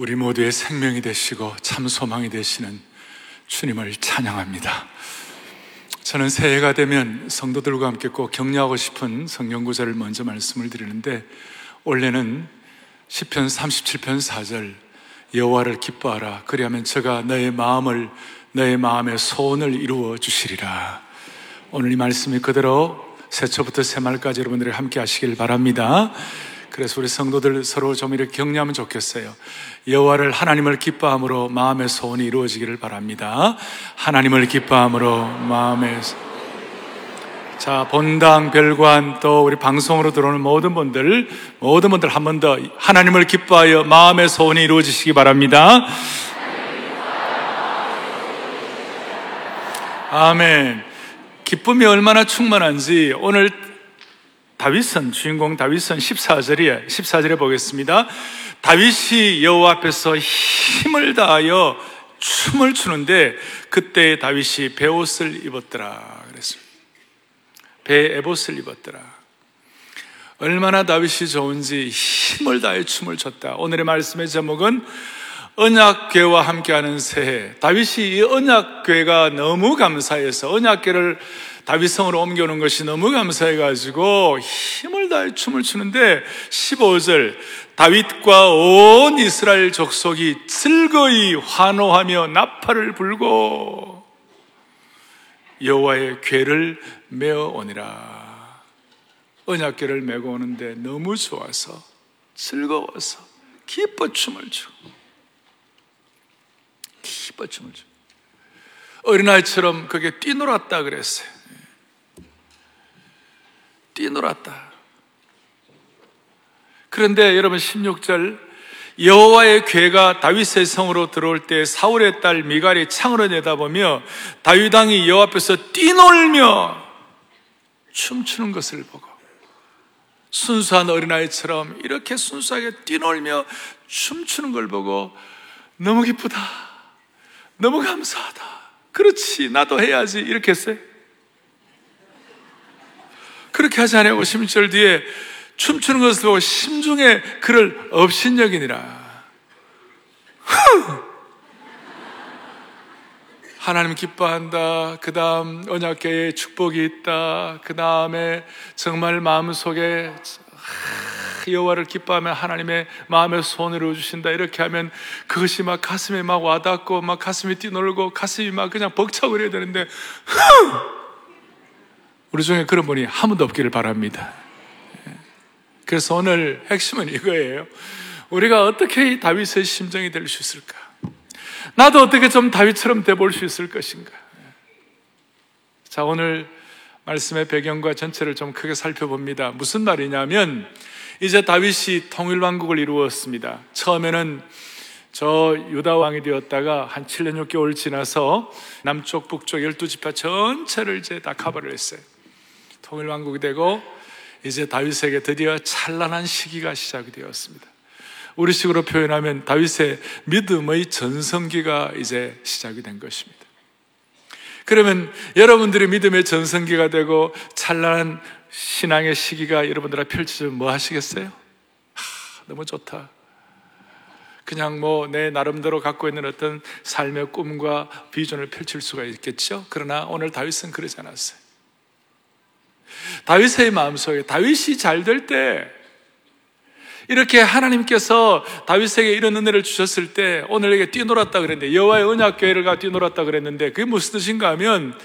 우리 모두의 생명이 되시고 참 소망이 되시는 주님을 찬양합니다. 저는 새해가 되면 성도들과 함께 꼭 격려하고 싶은 성경 구절을 먼저 말씀을 드리는데 원래는 시편 37편 4절 여호와를 기뻐하라 그리하면 저가 너의 마음을 너의 마음의 소원을 이루어 주시리라. 오늘 이 말씀이 그대로 새초부터 새말까지 여러분들이 함께 하시길 바랍니다. 그래서 우리 성도들 서로 좀 이렇게 격려하면 좋겠어요. 여호와를 하나님을 기뻐함으로 마음의 소원이 이루어지기를 바랍니다. 하나님을 기뻐함으로 마음의 자, 본당, 별관, 또 우리 방송으로 들어오는 모든 분들, 모든 분들 한 번 더 하나님을 기뻐하여 마음의 소원이 이루어지시기 바랍니다. 아멘. 기쁨이 얼마나 충만한지 오늘 다윗은 주인공 다윗은 14절에 14절에 보겠습니다. 다윗이 여호와 앞에서 힘을 다하여 춤을 추는데 그때 다윗이 베옷을 입었더라 그랬습니다. 베에봇을 입었더라. 얼마나 다윗이 좋은지 힘을 다해 춤을 췄다. 오늘의 말씀의 제목은 언약궤와 함께하는 새해. 다윗이 이 언약궤가 너무 감사해서 언약궤를 다윗성으로 옮겨오는 것이 너무 감사해가지고 힘을 다해 춤을 추는데 15절 다윗과 온 이스라엘 족속이 즐거이 환호하며 나팔을 불고 여호와의 궤를 메어 오니라. 언약궤를 메고 오는데 너무 좋아서 즐거워서 기뻐 춤을 추고 기뻐 춤을 추고. 어린아이처럼 그게 뛰놀았다 그랬어요 뛰놀았다. 그런데 여러분 16절 여호와의 괴가 다윗의 성으로 들어올 때 사울의 딸 미갈이 창으로 내다보며 다윗 왕이 여호와 앞에서 뛰놀며 춤추는 것을 보고 순수한 어린아이처럼 이렇게 순수하게 뛰놀며 춤추는 걸 보고 너무 기쁘다. 너무 감사하다. 그렇지. 나도 해야지. 이렇게 했어요. 그렇게 하지 않아요. 56절 뒤에 춤추는 것을 보고 심중에 그를 업신여기니라. 하나님 기뻐한다. 그 다음 언약계에 축복이 있다. 그 다음에 정말 마음속에 여호와를 기뻐하면 하나님의 마음의 손으로 주신다. 이렇게 하면 그것이 막 가슴에 막 와닿고 막 가슴이 뛰놀고 가슴이 막 그냥 벅차고 그래야 되는데 우리 중에 그런 분이 한 번도 없기를 바랍니다. 그래서 오늘 핵심은 이거예요. 우리가 어떻게 다윗의 심정이 될 수 있을까? 나도 어떻게 좀 다윗처럼 돼 볼 수 있을 것인가? 자, 오늘 말씀의 배경과 전체를 좀 크게 살펴봅니다. 무슨 말이냐면, 이제 다윗이 통일 왕국을 이루었습니다. 처음에는 저 유다 왕이 되었다가 한 7년 6개월 지나서 남쪽, 북쪽 12지파 전체를 이제 다 커버를 했어요. 통일왕국이 되고 이제 다윗에게 드디어 찬란한 시기가 시작이 되었습니다. 우리식으로 표현하면 다윗의 믿음의 전성기가 이제 시작이 된 것입니다. 그러면 여러분들의 믿음의 전성기가 되고 찬란한 신앙의 시기가 여러분들 앞에 펼쳐지면 뭐 하시겠어요? 하, 너무 좋다. 그냥 뭐 내 나름대로 갖고 있는 어떤 삶의 꿈과 비전을 펼칠 수가 있겠죠? 그러나 오늘 다윗은 그러지 않았어요. 다윗의 마음속에 다윗이 잘 될 때 이렇게 하나님께서 다윗에게 이런 은혜를 주셨을 때 오늘에게 뛰놀았다 그랬는데 여호와의 언약 교회가 뛰놀았다 그랬는데 그게 무슨 뜻인가 하면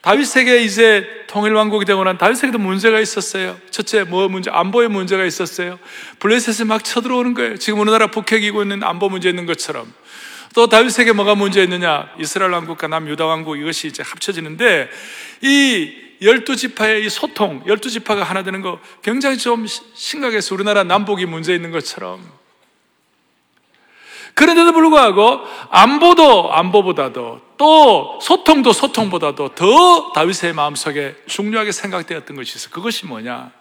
다윗에게 이제 통일 왕국이 되고 난 다윗에게도 문제가 있었어요. 첫째 뭐 문제 안보의 문제가 있었어요. 블레셋이 막 쳐들어오는 거예요. 지금 우리나라 북핵이고 있는 안보 문제 있는 것처럼 또 다윗에게 뭐가 문제 있느냐? 이스라엘 왕국과 남유다 왕국 이것이 이제 합쳐지는데 이 열두 지파의 이 소통, 열두 지파가 하나 되는 거 굉장히 좀 심각해서 우리나라 남북이 문제 있는 것처럼. 그런데도 불구하고 안보도 안보보다도 또 소통도 소통보다도 더 다윗의 마음속에 중요하게 생각되었던 것이 있어. 그것이 뭐냐?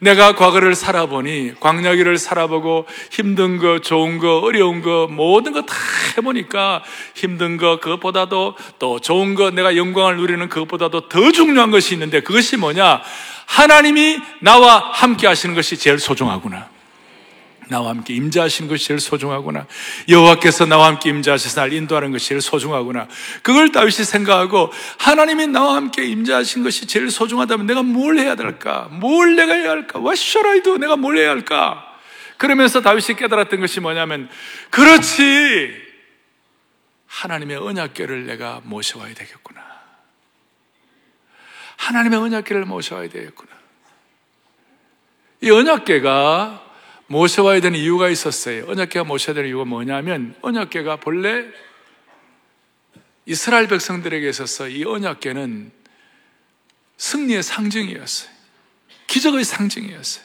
내가 과거를 살아보니 광야기를 살아보고 힘든 거, 좋은 거, 어려운 거 모든 거 다 해보니까 힘든 거 그것보다도 또 좋은 거 내가 영광을 누리는 그것보다도 더 중요한 것이 있는데 그것이 뭐냐? 하나님이 나와 함께 하시는 것이 제일 소중하구나. 나와 함께 임재하시는 것이 제일 소중하구나. 여호와께서 나와 함께 임재하셔서 날 인도하는 것이 제일 소중하구나. 그걸 다윗이 생각하고 하나님이 나와 함께 임재하신 것이 제일 소중하다면 내가 뭘 해야 될까? 뭘 내가 해야 할까? What should I do? 내가 뭘 해야 할까? 그러면서 다윗이 깨달았던 것이 뭐냐면 그렇지. 하나님의 언약궤를 내가 모셔와야 되겠구나. 하나님의 언약궤를 모셔와야 되겠구나. 이 언약궤가 모셔와야 되는 이유가 있었어요. 언약궤가 모셔야 되는 이유가 뭐냐면 언약궤가 본래 이스라엘 백성들에게 있어서 이 언약궤는 승리의 상징이었어요. 기적의 상징이었어요.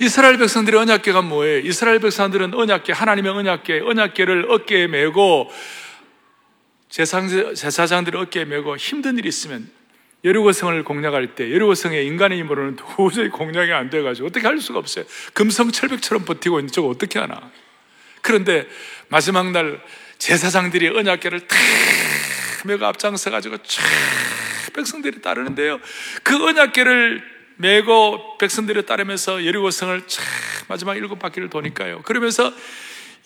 이스라엘 백성들의 언약궤가 뭐예요? 이스라엘 백성들은 언약궤, 하나님의 언약궤, 언약궤를 어깨에 메고 제사장들의 어깨에 메고 힘든 일이 있으면 여리고성을 공략할 때 여리고성의 인간의 힘으로는 도저히 공략이 안 돼가지고 어떻게 할 수가 없어요. 금성철벽처럼 버티고 있는데 저거 어떻게 하나. 그런데 마지막 날 제사장들이 언약계를 탁 메고 앞장서가지고 쫙 백성들이 따르는데요. 그 언약계를 메고 백성들이 따르면서 여리고성을 쫙 마지막 일곱 바퀴를 도니까요. 그러면서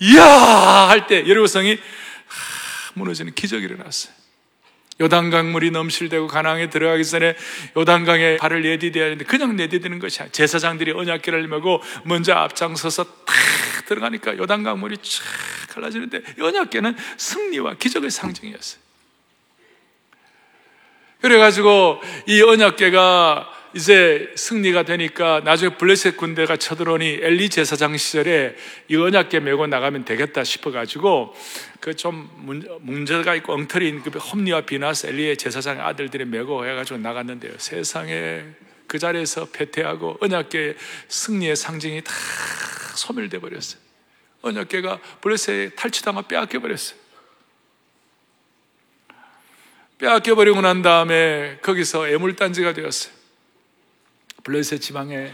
이야 할 때 여리고성이 무너지는 기적이 일어났어요. 요단강 물이 넘실대고 가나안에 들어가기 전에 요단강에 발을 내디뎌야 하는데 그냥 내디디는 것이 아니야. 제사장들이 언약궤를 메고 먼저 앞장서서 탁 들어가니까 요단강 물이 쫙 갈라지는데 언약궤는 승리와 기적의 상징이었어요. 그래가지고 이 언약궤가 이제 승리가 되니까 나중에 블레셋 군대가 쳐들어오니 엘리 제사장 시절에 이 언약궤 메고 나가면 되겠다 싶어가지고 그 좀 문제가 있고 엉터리인 그 험리와 비나스 엘리의 제사장 아들들이 메고 해가지고 나갔는데요. 세상에 그 자리에서 패퇴하고 언약궤 승리의 상징이 다 소멸돼 버렸어요. 언약궤가 블레셋에 탈취당하 빼앗겨 버렸어요. 빼앗겨 버리고 난 다음에 거기서 애물단지가 되었어요. 블레셋 지방에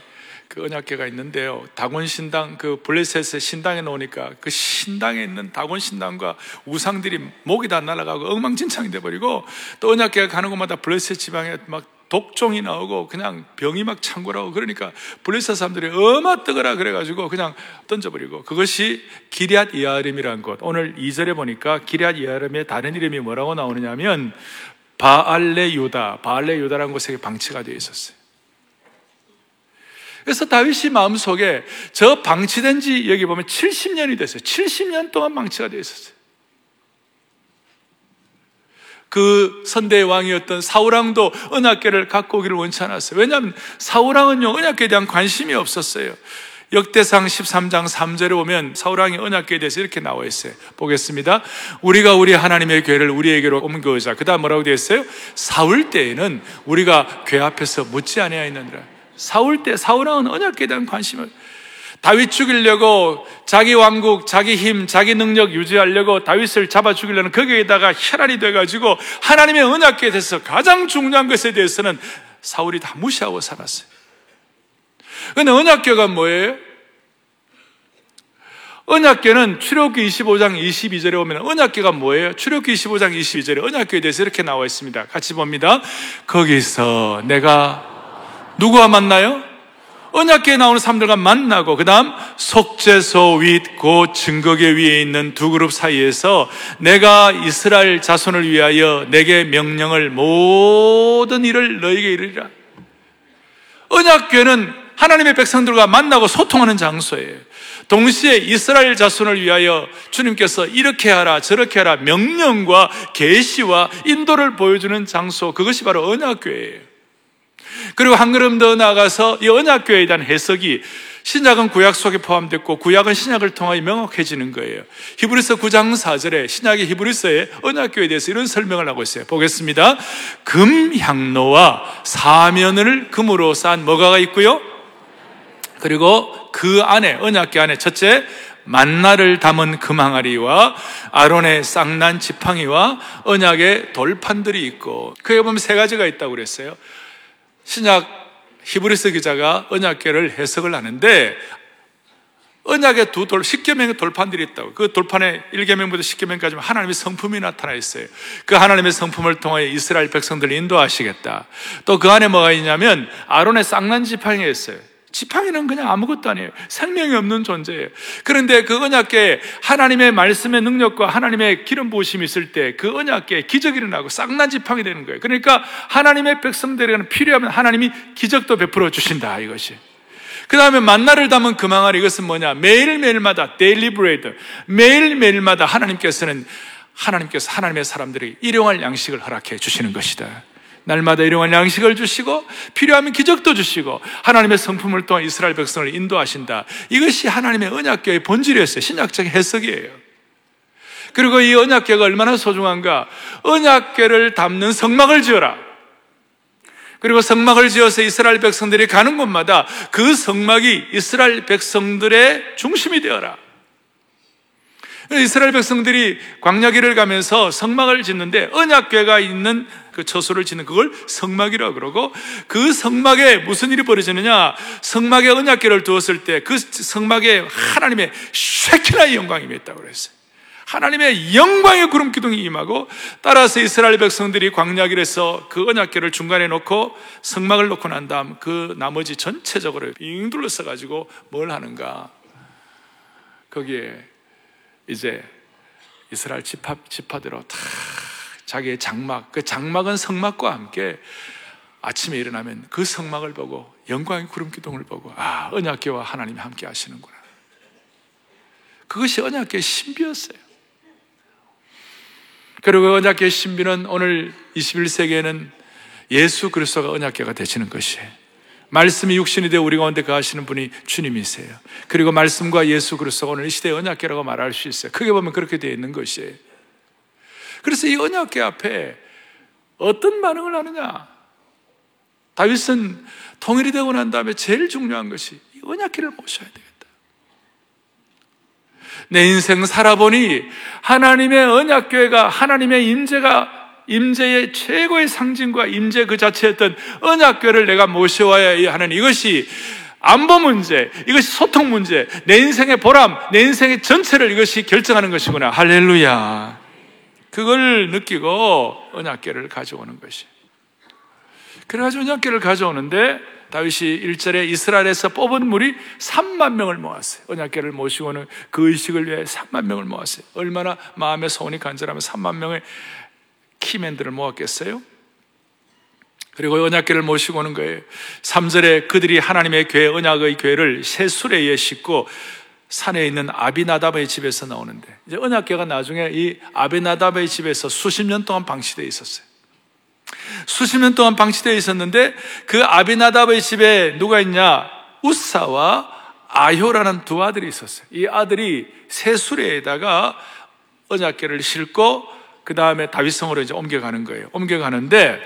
그 언약계가 있는데요. 다곤 신당 그 블레셋의 신당에 놓으니까 그 신당에 있는 다곤 신당과 우상들이 목이 다 날아가고 엉망진창이 돼 버리고 또 언약계가 가는 곳마다 블레셋 지방에 막 독종이 나오고 그냥 병이 막 창궐하고 그러니까 블레셋 사람들이 어마 뜨거라 그래가지고 그냥 던져버리고 그것이 기리앗 이아름이라는 곳. 오늘 2절에 보니까 기리앗 이아름의 다른 이름이 뭐라고 나오느냐면 바알레 유다. 바알레 유다라는 곳에 방치가 되어 있었어요 그래서 다윗이 마음속에 저 방치된 지 여기 보면 70년이 됐어요. 70년 동안 방치가 되어 있었어요. 그 선대의 왕이었던 사우랑도 언약계를 갖고 오기를 원치 않았어요. 왜냐하면 사우랑은요, 언약계에 대한 관심이 없었어요. 역대상 13장 3절에 보면 사우랑이 언약계에 대해서 이렇게 나와 있어요. 보겠습니다. 우리가 우리 하나님의 괴를 우리에게로 옮겨오자. 그 다음 뭐라고 되어 있어요? 사울 때에는 우리가 괴 앞에서 묻지 아니하였느니라. 사울 때 사울왕은 언약에 대한 관심을 다윗 죽이려고 자기 왕국, 자기 힘, 자기 능력 유지하려고 다윗을 잡아 죽이려는 거기에다가 혈안이 돼가지고 하나님의 언약에 대해서 가장 중요한 것에 대해서는 사울이 다 무시하고 살았어요. 근데 언약궤가 뭐예요? 언약궤는 출애굽기 25장 22절에 보면 언약궤가 뭐예요? 출애굽기 25장 22절에 언약궤에 대해서 이렇게 나와 있습니다. 같이 봅니다. 거기서 내가 누구와 만나요? 언약계에 나오는 사람들과 만나고 그 다음 속죄소 윗고 증거계 위에 있는 두 그룹 사이에서 내가 이스라엘 자손을 위하여 내게 명령을 모든 일을 너에게 이르리라. 언약궤는 하나님의 백성들과 만나고 소통하는 장소예요. 동시에 이스라엘 자손을 위하여 주님께서 이렇게 하라 저렇게 하라 명령과 계시와 인도를 보여주는 장소 그것이 바로 언약궤예요 그리고 한 걸음 더 나아가서 이 언약교회에 대한 해석이 신약은 구약 속에 포함됐고 구약은 신약을 통하여 명확해지는 거예요. 히브리서 9장 4절에 신약의 히브리서에 언약교회에 대해서 이런 설명을 하고 있어요. 보겠습니다. 금 향로와 사면을 금으로 쌓은 뭐가 있고요? 그리고 그 안에 언약교 안에 첫째 만나를 담은 금항아리와 아론의 쌍난 지팡이와 언약의 돌판들이 있고 그에 보면 세 가지가 있다고 그랬어요. 신약 히브리스 기자가 언약계를 해석을 하는데 언약의 두 돌, 십계명의 돌판들이 있다고. 그 돌판에 1계명부터 10계명까지 하나님의 성품이 나타나 있어요. 그 하나님의 성품을 통하여 이스라엘 백성들을 인도하시겠다. 또 그 안에 뭐가 있냐면 아론의 싹난 지팡이가 있어요. 지팡이는 그냥 아무것도 아니에요. 생명이 없는 존재예요. 그런데 그 언약궤 하나님의 말씀의 능력과 하나님의 기름 부으심이 있을 때 그 언약궤 기적이 일어나고 싹난 지팡이 되는 거예요. 그러니까 하나님의 백성들에게는 필요하면 하나님이 기적도 베풀어 주신다 이것이. 그 다음에 만나를 담은 그 항아리 이것은 뭐냐? 매일매일마다 daily bread 매일매일마다 하나님께서는 하나님께서 하나님의 사람들이 일용할 양식을 허락해 주시는 것이다. 날마다 일용할 양식을 주시고 필요하면 기적도 주시고 하나님의 성품을 통해 이스라엘 백성을 인도하신다. 이것이 하나님의 언약교의 본질이었어요. 신약적 해석이에요. 그리고 이 언약궤가 얼마나 소중한가? 언약궤를 담는 성막을 지어라. 그리고 성막을 지어서 이스라엘 백성들이 가는 곳마다 그 성막이 이스라엘 백성들의 중심이 되어라. 이스라엘 백성들이 광야길을 가면서 성막을 짓는데 언약궤가 있는 그 처소를 짓는 그걸 성막이라고 그러고 그 성막에 무슨 일이 벌어지느냐 성막에 언약궤를 두었을 때 그 성막에 하나님의 쉐키나의 영광이 임했다고 그랬어요. 하나님의 영광의 구름 기둥이 임하고 따라서 이스라엘 백성들이 광야길에서 그 언약궤를 중간에 놓고 성막을 놓고 난 다음 그 나머지 전체적으로 빙 둘러서 가지고 뭘 하는가 거기에 이제 이스라엘 지파, 지파대로 다 자기의 장막, 그 장막은 성막과 함께 아침에 일어나면 그 성막을 보고 영광의 구름 기둥을 보고 아, 언약계와 하나님이 함께 하시는구나. 그것이 언약계의 신비였어요. 그리고 언약계의 신비는 오늘 21세기에는 예수 그리스도가 언약계가 되시는 것이에요. 말씀이 육신이 되어 우리 가운데 거하시는 분이 주님이세요. 그리고 말씀과 예수 그리스도가 오늘 이 시대의 언약계라고 말할 수 있어요. 크게 보면 그렇게 되어 있는 것이에요. 그래서 이 언약계 앞에 어떤 반응을 하느냐? 다윗은 통일이 되고 난 다음에 제일 중요한 것이 이 언약계를 모셔야 되겠다. 내 인생 살아보니 하나님의 언약교회가 하나님의 임재가 임재의 최고의 상징과 임재 그 자체였던 언약교를 내가 모셔와야 하는 이것이 안보 문제, 이것이 소통 문제, 내 인생의 보람, 내 인생의 전체를 이것이 결정하는 것이구나. 할렐루야. 그걸 느끼고 언약계를 가져오는 것이. 그래가지고 언약계를 가져오는데 다윗이 1절에 이스라엘에서 뽑은 물이 3만 명을 모았어요. 언약계를 모시고는 그 의식을 위해 3만 명을 모았어요. 얼마나 마음의 소원이 간절하면 3만 명의 키맨들을 모았겠어요? 그리고 언약궤를 모시고 오는 거예요. 3절에 그들이 하나님의 교회, 언약의 교회를 새 수레에 의해 싣고 산에 있는 아비나답의 집에서 나오는데 이제 언약궤가 나중에 이 아비나답의 집에서 수십 년 동안 방치되어 있었어요. 수십 년 동안 방치되어 있었는데 그 아비나답의 집에 누가 있냐? 우사와 아효라는 두 아들이 있었어요. 이 아들이 새 수레에다가 언약궤를 싣고 그 다음에 다윗성으로 이제 옮겨가는 거예요. 옮겨가는데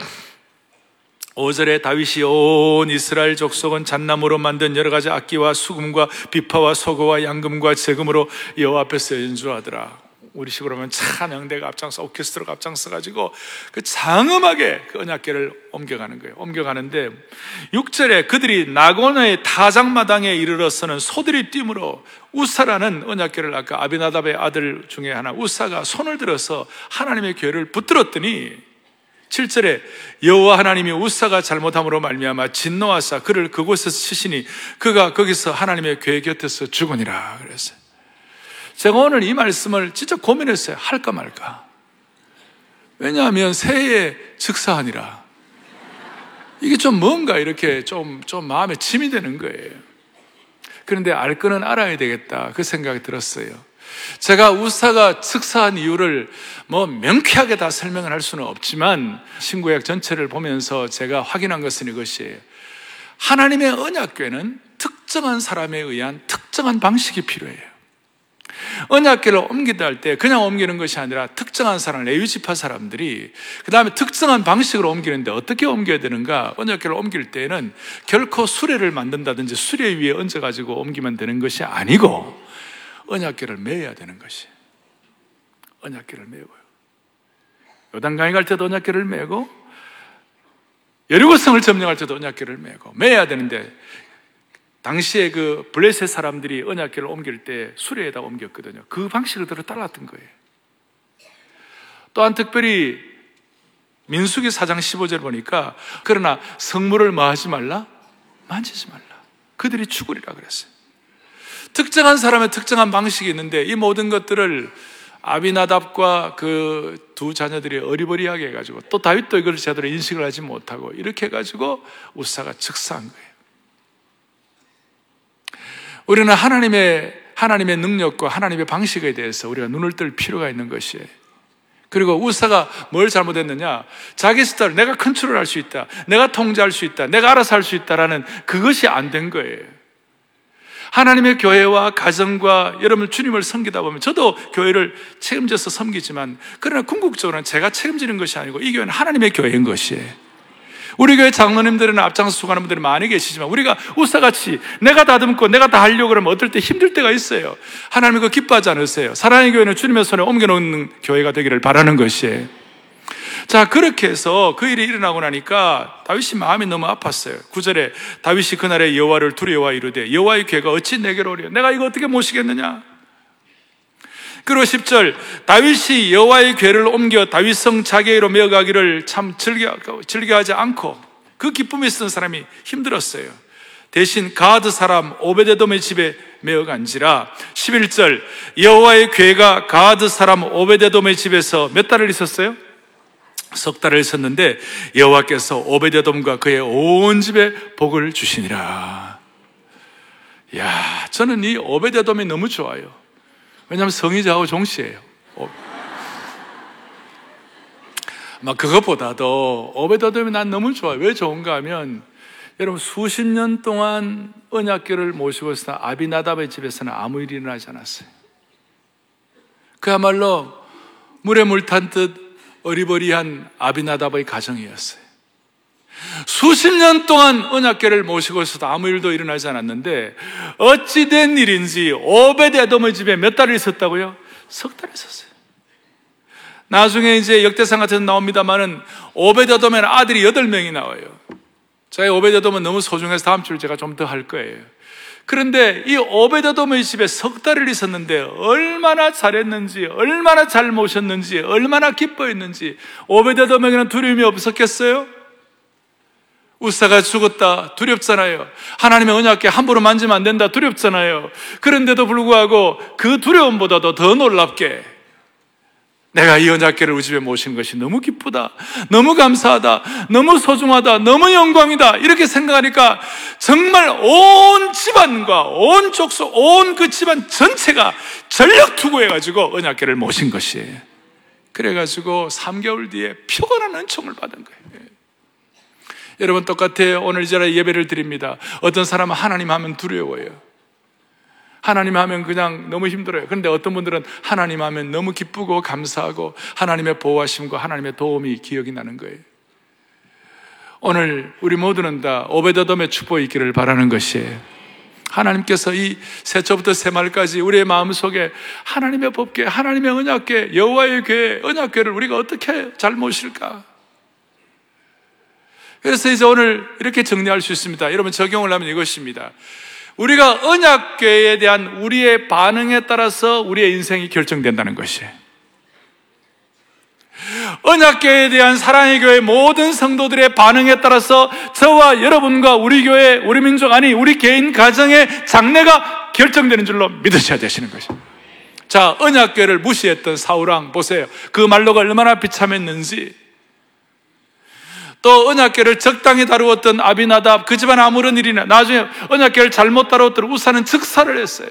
5절에 다윗이 온 이스라엘 족속은 잣나무로 만든 여러 가지 악기와 수금과 비파와 소고와 양금과 세금으로 여호와 앞에서 연주하더라. 우리식으로 하면 찬양대가 앞장서 오케스트라가 앞장서 가지고 그 장엄하게 그 언약궤를 옮겨가는 거예요. 옮겨가는데 6절에 그들이 나곤의 타작마당에 이르러서는 소들이 뛰므로 우사라는 언약궤를 아까 아비나답의 아들 중에 하나 우사가 손을 들어서 하나님의 교회를 붙들었더니 7절에 여호와 하나님이 우사가 잘못함으로 말미암아 진노하사 그를 그곳에서 치시니 그가 거기서 하나님의 교회 곁에서 죽으니라 그랬어요. 제가 오늘 이 말씀을 진짜 고민했어요. 할까 말까. 왜냐하면 새해 즉사하니라. 이게 좀 뭔가 이렇게 좀, 좀 마음에 짐이 되는 거예요. 그런데 알 거는 알아야 되겠다. 그 생각이 들었어요. 제가 우사가 즉사한 이유를 뭐 명쾌하게 다 설명을 할 수는 없지만 신구약 전체를 보면서 제가 확인한 것은 이것이에요. 하나님의 언약궤는 특정한 사람에 의한 특정한 방식이 필요해요. 언약계를 옮기다 할 때 그냥 옮기는 것이 아니라 특정한 사람, 레위지파 사람들이 그 다음에 특정한 방식으로 옮기는데 어떻게 옮겨야 되는가? 언약계를 옮길 때는 결코 수레를 만든다든지 수레 위에 얹어가지고 옮기면 되는 것이 아니고 언약계를 매야 되는 것이. 언약계를 매고요. 요단강에 갈 때도 언약계를 매고 여리고성을 점령할 때도 언약계를 매고 매야 되는데 당시에 그 블레셋 사람들이 언약궤를 옮길 때 수레에다 옮겼거든요. 그 방식을 들어 따랐던 거예요. 또한 특별히 민수기 4장 15절 보니까 그러나 성물을 뭐 하지 말라? 만지지 말라. 그들이 죽으리라 그랬어요. 특정한 사람의 특정한 방식이 있는데 이 모든 것들을 아비나답과 그 두 자녀들이 어리버리하게 해가지고 또 다윗도 이걸 제대로 인식을 하지 못하고 이렇게 해가지고 우사가 즉사한 거예요. 우리는 하나님의 하나님의 능력과 하나님의 방식에 대해서 우리가 눈을 뜰 필요가 있는 것이에요. 그리고 우사가 뭘 잘못했느냐? 자기 스타일, 내가 컨트롤할 수 있다. 내가 통제할 수 있다. 내가 알아서 할 수 있다라는 그것이 안 된 거예요. 하나님의 교회와 가정과 여러분 주님을 섬기다 보면 저도 교회를 책임져서 섬기지만 그러나 궁극적으로는 제가 책임지는 것이 아니고 이 교회는 하나님의 교회인 것이에요. 우리 교회 장로님들은 앞장서 수고하는 분들이 많이 계시지만 우리가 우사같이 내가 다듬고 내가 다 하려고 그러면 어떨 때 힘들 때가 있어요. 하나님 그 기뻐하지 않으세요. 사랑의 교회는 주님의 손에 옮겨놓는 교회가 되기를 바라는 것이에요. 자, 그렇게 해서 그 일이 일어나고 나니까 다윗이 마음이 너무 아팠어요. 구절에 다윗이 그날에 여호와를 두려워 이르되 여호와의 괴가 어찌 내게로 오려 내가 이거 어떻게 모시겠느냐? 그리고 10절 다윗이 여호와의 괴를 옮겨 다윗 성 자기로 메어가기를 참 즐겨 즐겨하지 않고 그 기쁨이 있었던 사람이 힘들었어요. 대신 가드 사람 오베데돔의 집에 메어간지라 11절 여호와의 괴가 가드 사람 오베데돔의 집에서 몇 달을 있었어요? 석 달을 있었는데 여호와께서 오베데돔과 그의 온 집에 복을 주시니라. 야, 저는 이 오베데돔이 너무 좋아요. 왜냐하면 성의자하고 종씨예요. 막 그것보다도 오베데돔이 난 너무 좋아요. 왜 좋은가 하면 여러분 수십 년 동안 언약궤를 모시고 있었던 아비나답의 집에서는 아무 일이 일어나지 않았어요. 그야말로 물에 물 탄 듯 어리버리한 아비나답의 가정이었어요. 수십 년 동안 언약계를 모시고 있어도 아무 일도 일어나지 않았는데 어찌된 일인지 오베데돔의 집에 몇 달을 있었다고요? 석 달 있었어요. 나중에 이제 역대상 같은 나옵니다만은 오베데돔에는 아들이 여덟 명이 나와요. 저희 오베데돔은 너무 소중해서 다음 주를 제가 좀 더 할 거예요. 그런데 이 오베데돔의 집에 석 달을 있었는데 얼마나 잘했는지, 얼마나 잘 모셨는지, 얼마나 기뻐했는지 오베데돔에게는 두려움이 없었겠어요? 우사가 죽었다 두렵잖아요. 하나님의 언약께 함부로 만지면 안 된다 두렵잖아요. 그런데도 불구하고 그 두려움보다도 더 놀랍게 내가 이 언약계를 우리 집에 모신 것이 너무 기쁘다. 너무 감사하다. 너무 소중하다. 너무 영광이다. 이렇게 생각하니까 정말 온 집안과 온 족속, 온 그 집안 전체가 전력 투구해가지고 언약계를 모신 것이에요. 그래가지고 3개월 뒤에 표건한 은총을 받은 거예요. 여러분 똑같아요. 오늘 이제 예배를 드립니다. 어떤 사람은 하나님 하면 두려워요. 하나님 하면 그냥 너무 힘들어요. 그런데 어떤 분들은 하나님 하면 너무 기쁘고 감사하고 하나님의 보호하심과 하나님의 도움이 기억이 나는 거예요. 오늘 우리 모두는 다 오베더돔의 축복이 있기를 바라는 것이에요. 하나님께서 이 새초부터 새말까지 우리의 마음속에 하나님의 법계, 하나님의 언약계, 여호와의 궤, 언약궤를 우리가 어떻게 잘 모실까? 그래서 이제 오늘 이렇게 정리할 수 있습니다. 여러분 적용을 하면 이것입니다. 우리가 언약궤에 대한 우리의 반응에 따라서 우리의 인생이 결정된다는 것이에요. 언약궤에 대한 사랑의 교회 모든 성도들의 반응에 따라서 저와 여러분과 우리 교회, 우리 민족, 아니, 우리 개인 가정의 장래가 결정되는 줄로 믿으셔야 되시는 것입니다. 자, 언약궤를 무시했던 사우랑 보세요. 그 말로가 얼마나 비참했는지. 또 언약계를 적당히 다루었던 아비나답 그 집안 아무런 일이나 나중에 언약계를 잘못 다루었던 우사는 즉사를 했어요.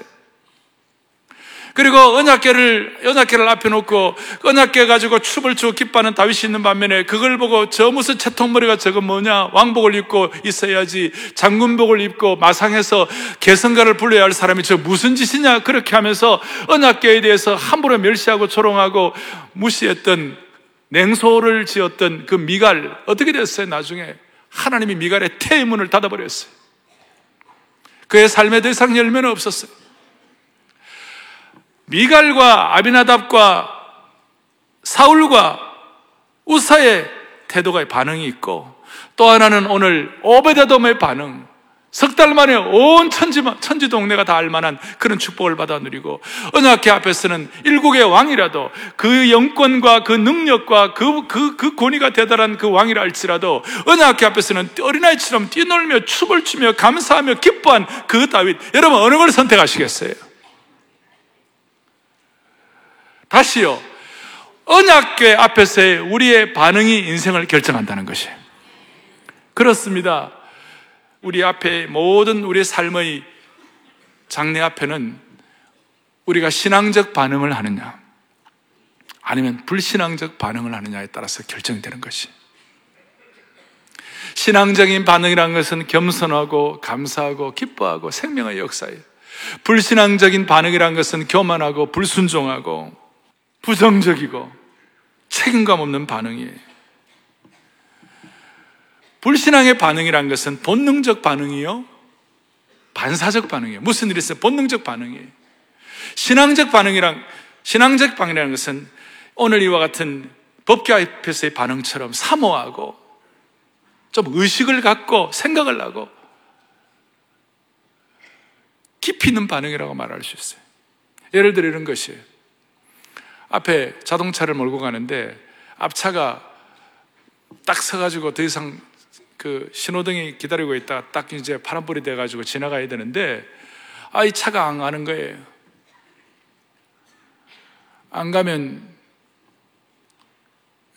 그리고 언약계를 언약계를 앞에 놓고 언약계 가지고 춤을 추고 기뻐하는 다윗이 있는 반면에 그걸 보고 저 무슨 채통머리가 저건 뭐냐 왕복을 입고 있어야지 장군복을 입고 마상에서 개성가를 불러야 할 사람이 저 무슨 짓이냐 그렇게 하면서 언약계에 대해서 함부로 멸시하고 조롱하고 무시했던 냉소를 지었던 그 미갈 어떻게 됐어요? 나중에 하나님이 미갈의 태문을 닫아버렸어요. 그의 삶에 더 이상 열매는 없었어요. 미갈과 아비나답과 사울과 우사의 태도가 반응이 있고 또 하나는 오늘 오베데돔의 반응 석 달 만에 온 천지, 천지 동네가 다 알만한 그런 축복을 받아 누리고, 언약회 앞에서는 일국의 왕이라도 그 영권과 그 능력과 그, 그, 그 권위가 대단한 그 왕이라 할지라도 언약회 앞에서는 어린아이처럼 뛰놀며 춤을 추며 감사하며 기뻐한 그 다윗. 여러분, 어느 걸 선택하시겠어요? 다시요. 언약궤 앞에서의 우리의 반응이 인생을 결정한다는 것이에요. 그렇습니다. 우리 앞에 모든 우리의 삶의 장래 앞에는 우리가 신앙적 반응을 하느냐, 아니면 불신앙적 반응을 하느냐에 따라서 결정되는 것이. 신앙적인 반응이라는 것은 겸손하고 감사하고 기뻐하고 생명의 역사예요. 불신앙적인 반응이라는 것은 교만하고 불순종하고 부정적이고 책임감 없는 반응이에요. 불신앙의 반응이란 것은 본능적 반응이요. 반사적 반응이에요. 무슨 일이 있어요? 본능적 반응이에요. 신앙적 반응이란, 신앙적 반응이라는 것은 오늘 이와 같은 법계 앞에서의 반응처럼 사모하고 좀 의식을 갖고 생각을 하고 깊이 있는 반응이라고 말할 수 있어요. 예를 들어 이런 것이에요. 앞에 자동차를 몰고 가는데 앞차가 딱 서가지고 더 이상 그 신호등이 기다리고 있다가 딱 이제 파란불이 돼가지고 지나가야 되는데 아, 이 차가 안 가는 거예요. 안 가면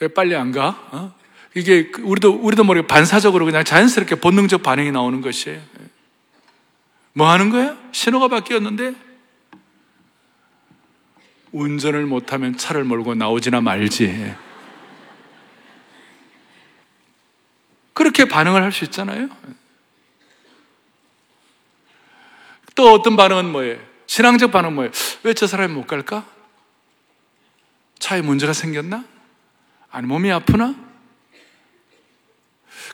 왜 빨리 안 가? 어? 이게 우리도 우리도 모르게 반사적으로 그냥 자연스럽게 본능적 반응이 나오는 것이에요. 뭐 하는 거야? 신호가 바뀌었는데 운전을 못하면 차를 몰고 나오지나 말지. 그렇게 반응을 할 수 있잖아요. 또 어떤 반응은 뭐예요? 신앙적 반응은 뭐예요? 왜 저 사람이 못 갈까? 차에 문제가 생겼나? 아니, 몸이 아프나?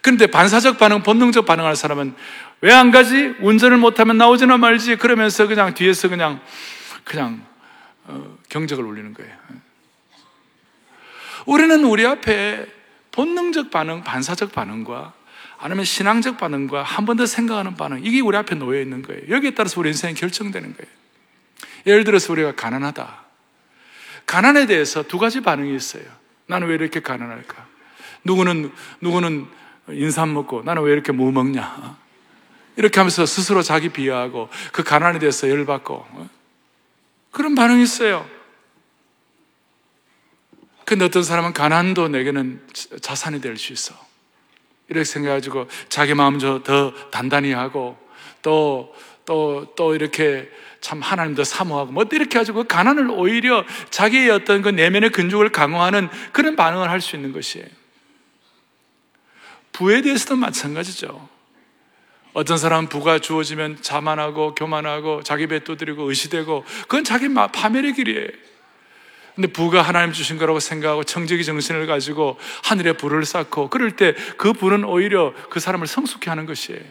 그런데 반사적 반응, 본능적 반응할 사람은 왜 안 가지? 운전을 못하면 나오지나 말지. 그러면서 그냥 뒤에서 그냥, 그냥 어, 경적을 울리는 거예요. 우리는 우리 앞에 본능적 반응, 반사적 반응과 아니면 신앙적 반응과 한 번 더 생각하는 반응, 이게 우리 앞에 놓여 있는 거예요. 여기에 따라서 우리 인생이 결정되는 거예요. 예를 들어서 우리가 가난하다. 가난에 대해서 두 가지 반응이 있어요. 나는 왜 이렇게 가난할까? 누구는, 누구는 인삼 먹고 나는 왜 이렇게 뭐 먹냐? 이렇게 하면서 스스로 자기 비하하고 그 가난에 대해서 열받고 그런 반응이 있어요. 근데 어떤 사람은 가난도 내게는 자산이 될 수 있어. 이렇게 생각해가지고 자기 마음 더 단단히 하고 또, 또, 또 이렇게 참 하나님 더 사모하고 뭐 이렇게 해가지고 가난을 오히려 자기의 어떤 그 내면의 근육을 강화하는 그런 반응을 할 수 있는 것이에요. 부에 대해서도 마찬가지죠. 어떤 사람은 부가 주어지면 자만하고 교만하고 자기 배 두드리고 의시되고 그건 자기 파멸의 길이에요. 근데 부가 하나님 주신 거라고 생각하고 청지기 정신을 가지고 하늘에 불을 쌓고 그럴 때 그 불은 오히려 그 사람을 성숙해 하는 것이에요.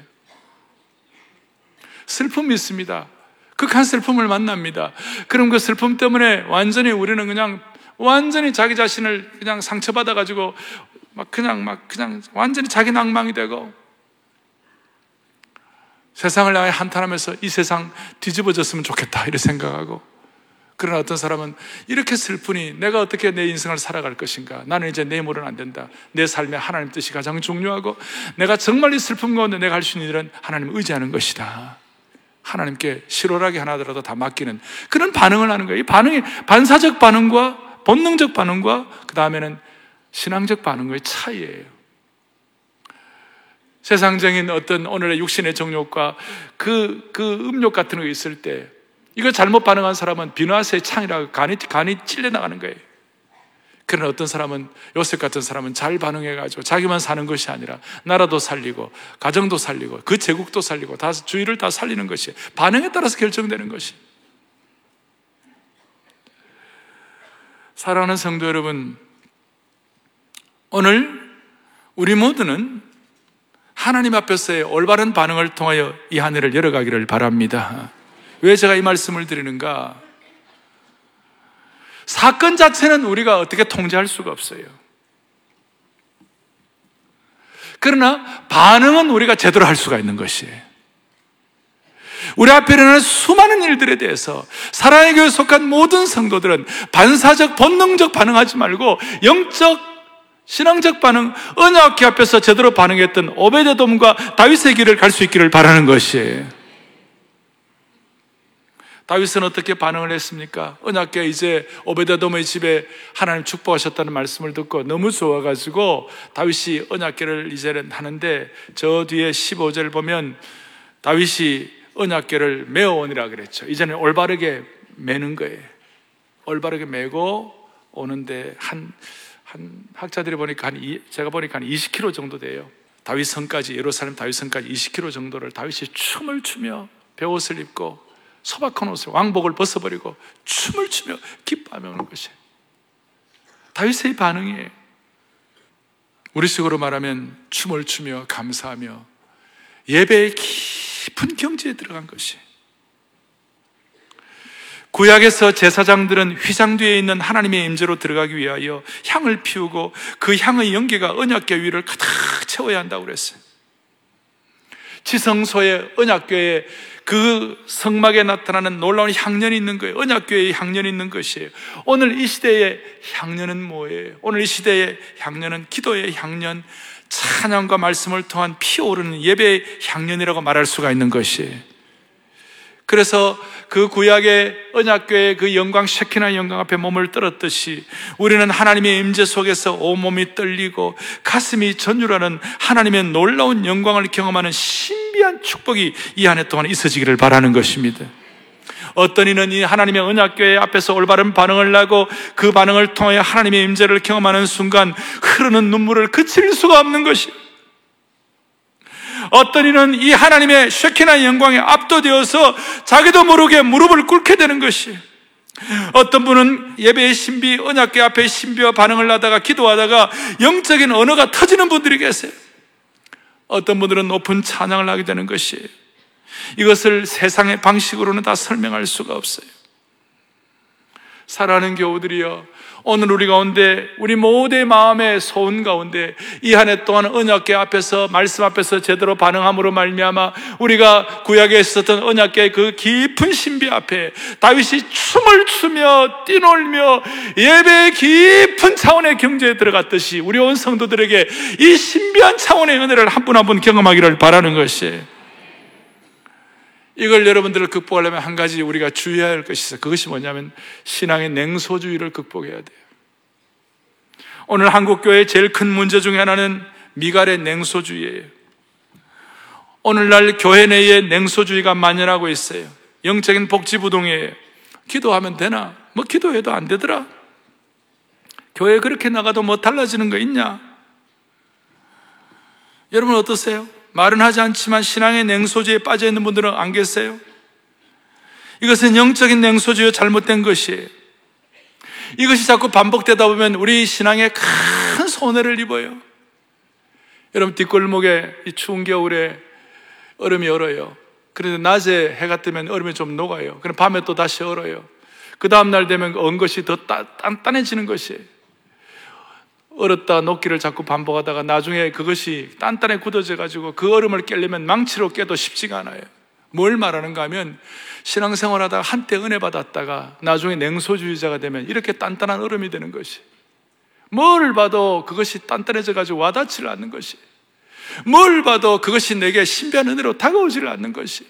슬픔이 있습니다. 극한 슬픔을 만납니다. 그럼 그 슬픔 때문에 완전히 우리는 그냥 완전히 자기 자신을 그냥 상처받아 가지고 막 그냥 막 그냥 완전히 자기 낭망이 되고 세상을 향해 한탄하면서 이 세상 뒤집어졌으면 좋겠다 이렇게 생각하고 그러나 어떤 사람은 이렇게 슬프니 내가 어떻게 내 인생을 살아갈 것인가? 나는 이제 내 힘으로는 안 된다. 내 삶에 하나님 뜻이 가장 중요하고 내가 정말 이 슬픔 가운데 내가 할 수 있는 일은 하나님 의지하는 것이다. 하나님께 실오라기 하나더라도 다 맡기는 그런 반응을 하는 거예요. 이 반응이 반사적 반응과 본능적 반응과 그 다음에는 신앙적 반응의 차이예요. 세상적인 어떤 오늘의 육신의 정욕과 그, 그 음욕 같은 거 있을 때 이거 잘못 반응한 사람은 비누아스의 창이라고 간이, 간이 찔려나가는 거예요. 그러나 어떤 사람은 요셉 같은 사람은 잘 반응해가지고 자기만 사는 것이 아니라 나라도 살리고 가정도 살리고 그 제국도 살리고 다 주위를 다 살리는 것이 반응에 따라서 결정되는 것이. 사랑하는 성도 여러분, 오늘 우리 모두는 하나님 앞에서의 올바른 반응을 통하여 이한 해를 열어가기를 바랍니다. 왜 제가 이 말씀을 드리는가? 사건 자체는 우리가 어떻게 통제할 수가 없어요. 그러나 반응은 우리가 제대로 할 수가 있는 것이에요. 우리 앞에 일어나는 수많은 일들에 대해서 사랑의 교회에 속한 모든 성도들은 반사적, 본능적 반응하지 말고 영적, 신앙적 반응, 언약기 앞에서 제대로 반응했던 오베데돔과 다윗의 길을 갈 수 있기를 바라는 것이에요. 다윗은 어떻게 반응을 했습니까? 언약계 이제 오베데돔의 집에 하나님 축복하셨다는 말씀을 듣고 너무 좋아가지고 다윗이 언약계를 이제는 하는데 저 뒤에 15절 보면 다윗이 언약계를 메어오니라 그랬죠. 이제는 올바르게 매는 거예요. 올바르게 메고 오는데 한, 한 학자들이 보니까 한, 이, 제가 보니까 한 20km 정도 돼요. 다윗 성까지, 예루살렘 다윗 성까지 20km 정도를 다윗이 춤을 추며 배옷을 입고 소박한 옷을 왕복을 벗어버리고 춤을 추며 기뻐하며 오는 것이 다윗의 반응이에요. 우리식으로 말하면 춤을 추며 감사하며 예배의 깊은 경지에 들어간 것이 구약에서 제사장들은 휘장 뒤에 있는 하나님의 임재로 들어가기 위하여 향을 피우고 그 향의 연기가 언약궤 위를 가득 채워야 한다고 그랬어요. 지성소의 언약궤에 그 성막에 나타나는 놀라운 향년이 있는 거예요. 언약교회의 향년이 있는 것이에요. 오늘 이 시대의 향년은 뭐예요? 오늘 이 시대의 향년은 기도의 향년, 찬양과 말씀을 통한 피어오르는 예배의 향년이라고 말할 수가 있는 것이에요. 그래서 그 구약의 언약교의 그 영광 쉐키나 영광 앞에 몸을 떨었듯이 우리는 하나님의 임재 속에서 온몸이 떨리고 가슴이 전율하는 하나님의 놀라운 영광을 경험하는 신비한 축복이 이 한 해 동안 있어지기를 바라는 것입니다. 어떤 이는 이 하나님의 언약교회 앞에서 올바른 반응을 하고 그 반응을 통해 하나님의 임재를 경험하는 순간 흐르는 눈물을 그칠 수가 없는 것이 어떤 이는 이 하나님의 쉐키나 영광에 압도되어서 자기도 모르게 무릎을 꿇게 되는 것이 어떤 분은 예배의 신비, 언약계 앞에 신비와 반응을 하다가 기도하다가 영적인 언어가 터지는 분들이 계세요. 어떤 분들은 높은 찬양을 하게 되는 것이에요. 이것을 세상의 방식으로는 다 설명할 수가 없어요. 사랑하는 교우들이여, 오늘 우리 가운데 우리 모두의 마음의 소원 가운데 이 한 해 동안 언약계 앞에서 말씀 앞에서 제대로 반응함으로 말미암아 우리가 구약에 있었던 언약계의 그 깊은 신비 앞에 다윗이 춤을 추며 뛰놀며 예배의 깊은 차원의 경제에 들어갔듯이 우리 온 성도들에게 이 신비한 차원의 은혜를 한 분 한 분 경험하기를 바라는 것이에요. 이걸 여러분들을 극복하려면 한 가지 우리가 주의해야 할 것이 있어요. 그것이 뭐냐면 신앙의 냉소주의를 극복해야 돼요. 오늘 한국교회의 제일 큰 문제 중에 하나는 미갈의 냉소주의예요. 오늘날 교회 내에 냉소주의가 만연하고 있어요. 영적인 복지부동이에요. 기도하면 되나? 뭐 기도해도 안 되더라. 교회 그렇게 나가도 뭐 달라지는 거 있냐? 여러분 어떠세요? 말은 하지 않지만 신앙의 냉소주의에 빠져 있는 분들은 안 계세요? 이것은 영적인 냉소주의가 잘못된 것이에요. 이것이 자꾸 반복되다 보면 우리 신앙에 큰 손해를 입어요. 여러분, 뒷골목에 이 추운 겨울에 얼음이 얼어요. 그런데 낮에 해가 뜨면 얼음이 좀 녹아요. 그럼 밤에 또 다시 얼어요. 그 다음날 되면 언 것이 더 단단해지는 것이에요. 얼었다 녹기를 자꾸 반복하다가 나중에 그것이 단단해 굳어져 가지고 그 얼음을 깨려면 망치로 깨도 쉽지가 않아요. 뭘 말하는가 하면 신앙생활 하다가 한때 은혜 받았다가 나중에 냉소주의자가 되면 이렇게 단단한 얼음이 되는 것이. 뭘 봐도 그것이 단단해져 가지고 와닿지를 않는 것이. 뭘 봐도 그것이 내게 신비한 은혜로 다가오지를 않는 것이.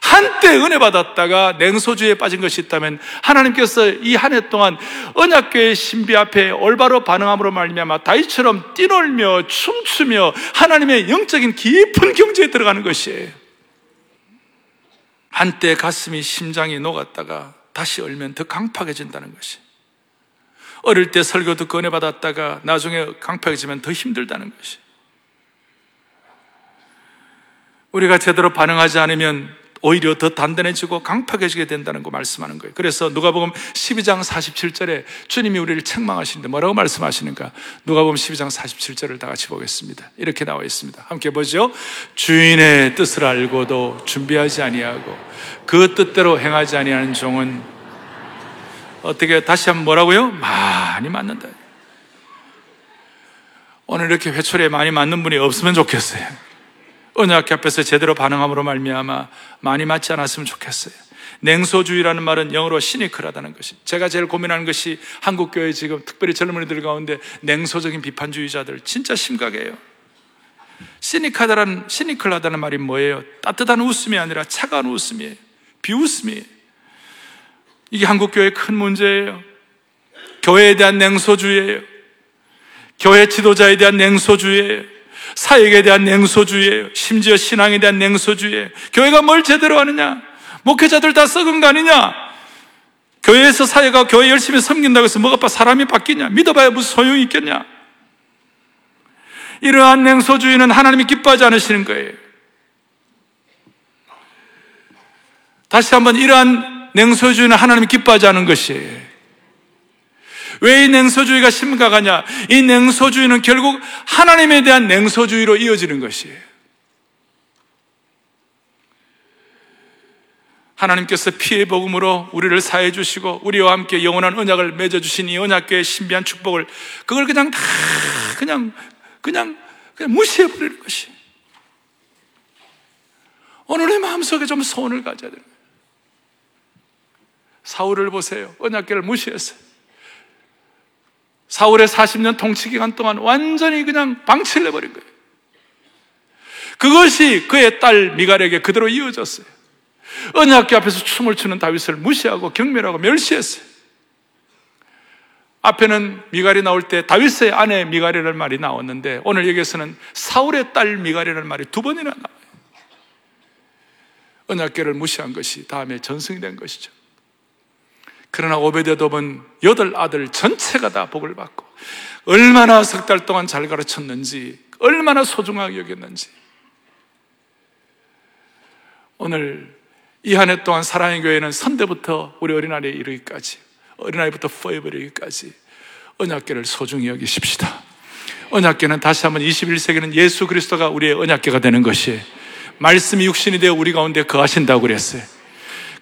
한때 은혜 받았다가 냉소주의에 빠진 것이 있다면 하나님께서 이 한 해 동안 언약교의 신비 앞에 올바로 반응함으로 말미암아 다이처럼 뛰놀며 춤추며 하나님의 영적인 깊은 경지에 들어가는 것이에요. 한때 가슴이 심장이 녹았다가 다시 얼면 더 강팍해진다는 것이. 어릴 때 설교 듣고 은혜 받았다가 나중에 강팍해지면 더 힘들다는 것이. 우리가 제대로 반응하지 않으면 오히려 더 단단해지고 강팍해지게 된다는 거 말씀하는 거예요. 그래서 누가복음 12장 47절에 주님이 우리를 책망하시는데 뭐라고 말씀하시는가? 누가복음 12장 47절을 다 같이 보겠습니다. 이렇게 나와 있습니다. 함께 보죠. 주인의 뜻을 알고도 준비하지 아니하고 그 뜻대로 행하지 아니하는 종은 어떻게 다시 한번 뭐라고요? 많이 맞는다. 오늘 이렇게 회초리에 많이 맞는 분이 없으면 좋겠어요. 언약계 앞에서 제대로 반응함으로 말미암아 많이 맞지 않았으면 좋겠어요. 냉소주의라는 말은 영어로 시니클하다는 것이. 제가 제일 고민하는 것이 한국 교회 지금 특별히 젊은이들 가운데 냉소적인 비판주의자들 진짜 심각해요. 시니카다라는 시니클하다는 말이 뭐예요? 따뜻한 웃음이 아니라 차가운 웃음이에요. 비웃음이에요. 이게 한국 교회의 큰 문제예요. 교회에 대한 냉소주의예요. 교회 지도자에 대한 냉소주의예요. 사역에 대한 냉소주의예요. 심지어 신앙에 대한 냉소주의예요. 교회가 뭘 제대로 하느냐? 목회자들 다 썩은 거 아니냐? 교회에서 사회가 교회 열심히 섬긴다고 해서 뭐가 봐 사람이 바뀌냐? 믿어봐야 무슨 소용이 있겠냐? 이러한 냉소주의는 하나님이 기뻐하지 않으시는 거예요. 다시 한번 이러한 냉소주의는 하나님이 기뻐하지 않은 것이에요. 왜 이 냉소주의가 심각하냐? 이 냉소주의는 결국 하나님에 대한 냉소주의로 이어지는 것이에요. 하나님께서 피해 복음으로 우리를 사해 주시고 우리와 함께 영원한 언약을 맺어 주신 이 언약궤의 신비한 축복을 그걸 그냥 다 그냥 그냥 그냥 무시해 버리는 것이 오늘의 마음속에 좀 소원을 가져야 거예요. 사울을 보세요. 언약궤를 무시했어요. 사울의 40년 통치 기간 동안 완전히 그냥 방치를 해버린 거예요. 그것이 그의 딸 미갈에게 그대로 이어졌어요. 언약궤 앞에서 춤을 추는 다윗을 무시하고 경멸하고 멸시했어요. 앞에는 미갈이 나올 때 다윗의 아내 미갈이라는 말이 나왔는데 오늘 여기에서는 사울의 딸 미갈이라는 말이 두 번이나 나와요. 언약궤를 무시한 것이 다음에 전승이 된 것이죠. 그러나 오베데돔은 여덟 아들 전체가 다 복을 받고 얼마나 석 달 동안 잘 가르쳤는지 얼마나 소중하게 여겼는지 오늘 이 한 해 동안 사랑의 교회는 선대부터 우리 어린아이에 이르기까지 어린아이부터 포에버 이르기까지 언약계를 소중히 여기십시다. 언약계는 다시 한번 21세기는 예수 그리스도가 우리의 언약계가 되는 것이 말씀이 육신이 되어 우리 가운데 거하신다고 그랬어요.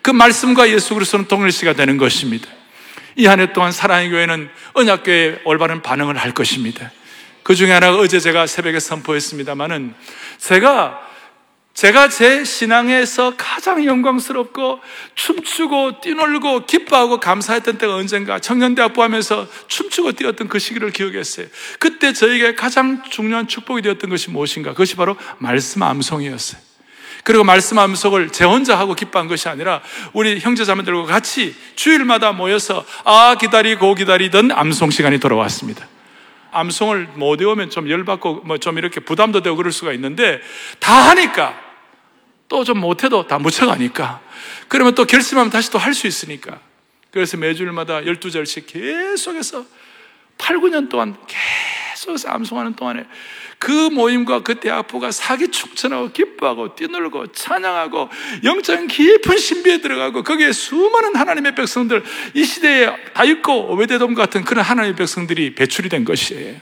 그 말씀과 예수 그리스도는 동일시가 되는 것입니다. 이 한 해 동안 사랑의 교회는 언약교회에 올바른 반응을 할 것입니다. 그 중에 하나가 어제 제가 새벽에 선포했습니다만은 제가 제가 제 신앙에서 가장 영광스럽고 춤추고 뛰놀고 기뻐하고 감사했던 때가 언젠가 청년대학부 하면서 춤추고 뛰었던 그 시기를 기억했어요. 그때 저에게 가장 중요한 축복이 되었던 것이 무엇인가? 그것이 바로 말씀 암송이었어요. 그리고 말씀 암송을 제 혼자 하고 기뻐한 것이 아니라 우리 형제자매들과 같이 주일마다 모여서 아 기다리고 기다리던 암송 시간이 돌아왔습니다. 암송을 못 외우면 좀 열받고 뭐 좀 이렇게 부담도 되고 그럴 수가 있는데 다 하니까 또 좀 못해도 다 묻혀가니까. 그러면 또 결심하면 다시 또 할 수 있으니까. 그래서 매주일마다 12절씩 계속해서 8, 9년 동안 계속해서 암송하는 동안에 그 모임과 그 대학부가 사기 축전하고 기뻐하고 뛰놀고 찬양하고 영적인 깊은 신비에 들어가고 거기에 수많은 하나님의 백성들 이 시대에 다 있고 오베데돔 같은 그런 하나님의 백성들이 배출이 된 것이에요.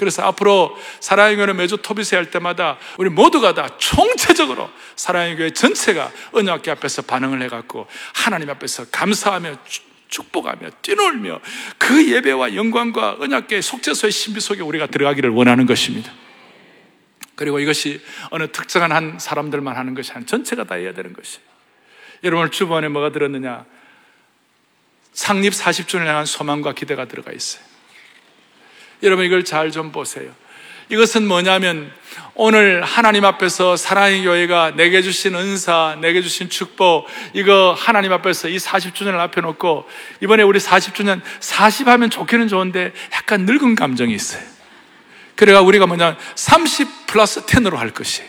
그래서 앞으로 사랑의 교회 매주 토비세 할 때마다 우리 모두가 다 총체적으로 사랑의 교회 전체가 언약계 앞에서 반응을 해갖고 하나님 앞에서 감사하며 축복하며 뛰놀며 그 예배와 영광과 언약계 속죄소의 신비 속에 우리가 들어가기를 원하는 것입니다. 그리고 이것이 어느 특정한 한 사람들만 하는 것이 아니라 전체가 다 해야 되는 것이. 여러분 주번에 뭐가 들었느냐? 상립 40주년을 향한 소망과 기대가 들어가 있어요. 여러분 이걸 잘 좀 보세요. 이것은 뭐냐면 오늘 하나님 앞에서 사랑의 교회가 내게 주신 은사, 내게 주신 축복, 이거 하나님 앞에서 이 40주년을 앞에 놓고 이번에 우리 40주년 40 하면 좋기는 좋은데 약간 늙은 감정이 있어요. 그래가 우리가 뭐냐 30 플러스 10으로 할 것이에요.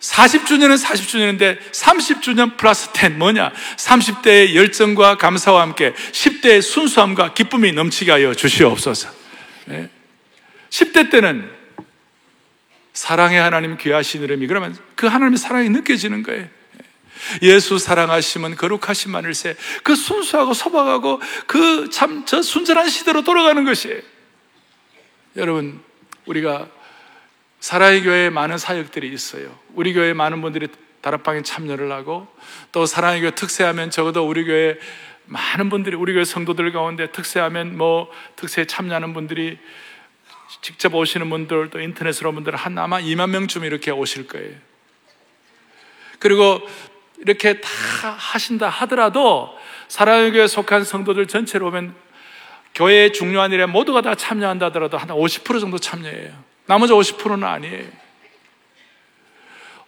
40주년은 40주년인데 30주년 플러스 10 뭐냐? 30대의 열정과 감사와 함께 10대의 순수함과 기쁨이 넘치게 하여 주시옵소서. 네. 10대 때는 사랑의 하나님 귀하신 이름이 그러면 그 하나님의 사랑이 느껴지는 거예요. 예수 사랑하시면 거룩하신 마늘새 그 순수하고 소박하고 그 참 저 순전한 시대로 돌아가는 것이에요. 여러분 우리가 사랑의 교회에 많은 사역들이 있어요. 우리 교회에 많은 분들이 다락방에 참여를 하고 또 사랑의 교회 특세하면 적어도 우리 교회 많은 분들이 우리 교회 성도들 가운데 특세하면 뭐 특세에 참여하는 분들이 직접 오시는 분들 또 인터넷으로 온 분들 한 아마 2만 명쯤 이렇게 오실 거예요. 그리고 이렇게 다 하신다 하더라도 사랑의 교회 속한 성도들 전체로 보면 교회의 중요한 일에 모두가 다 참여한다 하더라도 한 50% 정도 참여해요. 나머지 50%는 아니에요.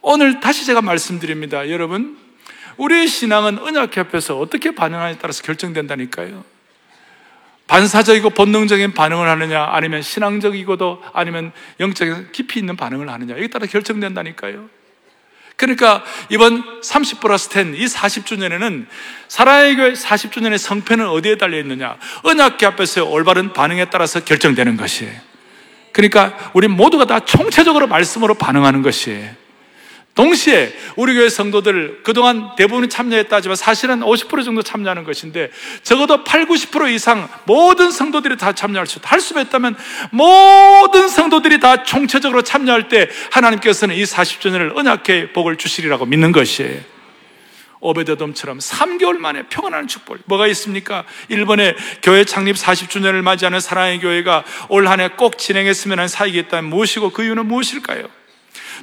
오늘 다시 제가 말씀드립니다. 여러분, 우리의 신앙은 언약 협에서 어떻게 반응하냐에 따라서 결정된다니까요. 반사적이고 본능적인 반응을 하느냐, 아니면 신앙적이고도 아니면 영적인 깊이 있는 반응을 하느냐, 여기 따라 결정된다니까요. 그러니까 이번 30 플러스 10, 이 40주년에는 사랑의 교회 40주년의 성패는 어디에 달려 있느냐? 언약계 앞에서의 올바른 반응에 따라서 결정되는 것이에요. 그러니까 우리 모두가 다 총체적으로 말씀으로 반응하는 것이에요. 동시에 우리 교회 성도들 그동안 대부분이 참여했다 하지만 사실은 50% 정도 참여하는 것인데 적어도 8, 90% 이상 모든 성도들이 다 참여할 수 있다. 할 수만 있다면 모든 성도들이 다 총체적으로 참여할 때 하나님께서는 이 40주년을 언약의 복을 주시리라고 믿는 것이에요. 오베드돔처럼 3개월 만에 평안한 축복. 뭐가 있습니까? 일본의 교회 창립 40주년을 맞이하는 사랑의 교회가 올 한 해 꼭 진행했으면 하는 사역이 있다면 무엇이고 그 이유는 무엇일까요?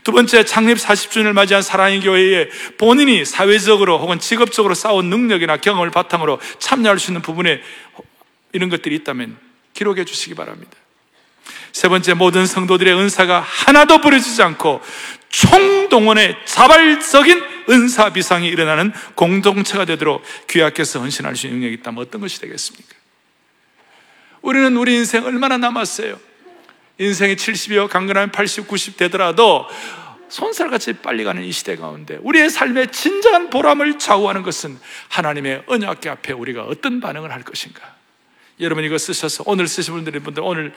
두 번째, 창립 40주년을 맞이한 사랑의 교회에 본인이 사회적으로 혹은 직업적으로 쌓은 능력이나 경험을 바탕으로 참여할 수 있는 부분에 이런 것들이 있다면 기록해 주시기 바랍니다. 세 번째, 모든 성도들의 은사가 하나도 버려지지 않고 총동원의 자발적인 은사 비상이 일어나는 공동체가 되도록 귀하께서 헌신할 수 있는 능력이 있다면 어떤 것이 되겠습니까? 우리는 우리 인생 얼마나 남았어요? 인생이 70이요, 강건하면 80, 90 되더라도 손살같이 빨리 가는 이 시대 가운데 우리의 삶의 진정한 보람을 좌우하는 것은 하나님의 언약계 앞에 우리가 어떤 반응을 할 것인가. 여러분 이거 쓰셔서 오늘 쓰신 분들 분들 오늘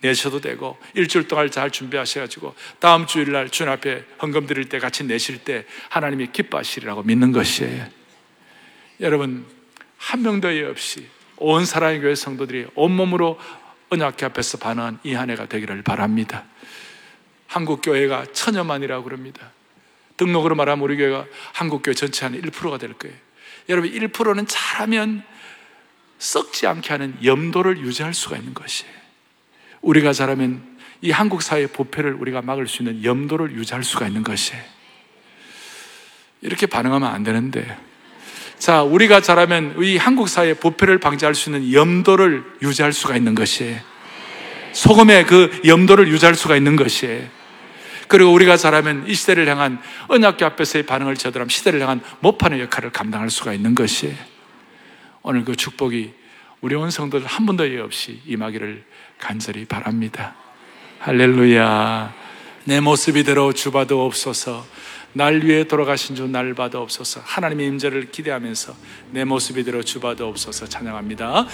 내셔도 되고 일주일 동안 잘 준비하셔가지고 다음 주일날 주님 앞에 헌금 드릴 때 같이 내실 때 하나님이 기뻐하시리라고 믿는 것이에요. 여러분 한 명도 예 없이 온 사랑의 교회 성도들이 온몸으로 언약계 앞에서 반응한 이 한 해가 되기를 바랍니다. 한국 교회가 천여만이라고 그럽니다. 등록으로 말하면 우리 교회가 한국 교회 전체 한 1%가 될 거예요. 여러분 1%는 잘하면 썩지 않게 하는 염도를 유지할 수가 있는 것이에요. 우리가 잘하면 이 한국 사회의 부패를 우리가 막을 수 있는 염도를 유지할 수가 있는 것이에요. 이렇게 반응하면 안 되는데 자, 우리가 잘하면 이 한국 사회의 부패를 방지할 수 있는 염도를 유지할 수가 있는 것이에요. 소금의 그 염도를 유지할 수가 있는 것이에요. 그리고 우리가 잘하면 이 시대를 향한 언약교 앞에서의 반응을 저들하면 시대를 향한 못하는 역할을 감당할 수가 있는 것이에요. 오늘 그 축복이 우리 온 성도들 한 번도 예 없이 임하기를 간절히 바랍니다. 할렐루야. 내 모습 이대로 주봐도 없어서 날 위해 돌아가신 주날 봐도 없어서 하나님의 임재를 기대하면서 내 모습 이대로 주봐도 없어서 찬양합니다.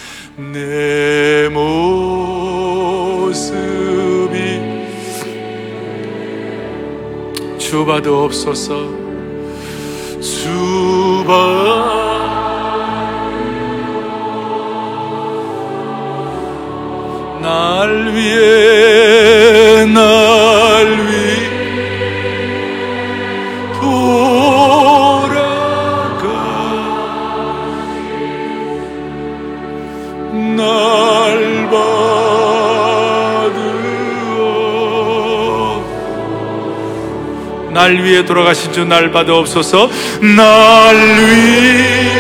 내 모습이 주봐도 없어서 주봐 날 위해 날 위해 날 위해 돌아가신 주 날 받으옵소서. 날 위해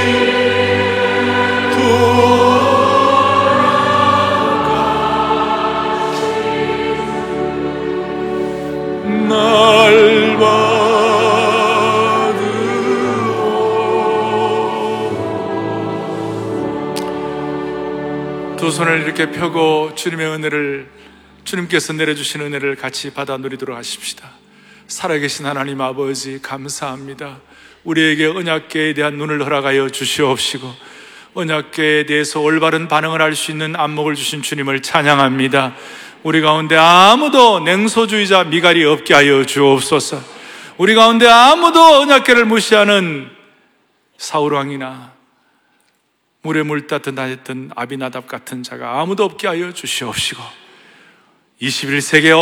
두 손을 이렇게 펴고 주님의 은혜를 주님께서 내려주신 은혜를 같이 받아 누리도록 하십시다 살아계신 하나님 아버지 감사합니다 우리에게 언약계에 대한 눈을 허락하여 주시옵시고 언약계에 대해서 올바른 반응을 할 수 있는 안목을 주신 주님을 찬양합니다 우리 가운데 아무도 냉소주의자 미갈이 없게 하여 주옵소서. 우리 가운데 아무도 언약계를 무시하는 사울 왕이나 물에 물 따듯 하였던 아비나답 같은 자가 아무도 없게 하여 주시옵시고 21세기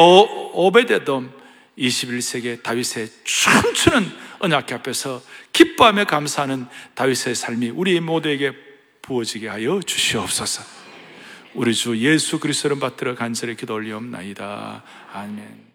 오베데돔 21세기 다윗의 춤추는 언약계 앞에서 기뻐하며 감사하는 다윗의 삶이 우리 모두에게 부어지게 하여 주시옵소서. 우리 주 예수 그리스도를 받들어 간절히 기도 올리옵나이다. 아멘.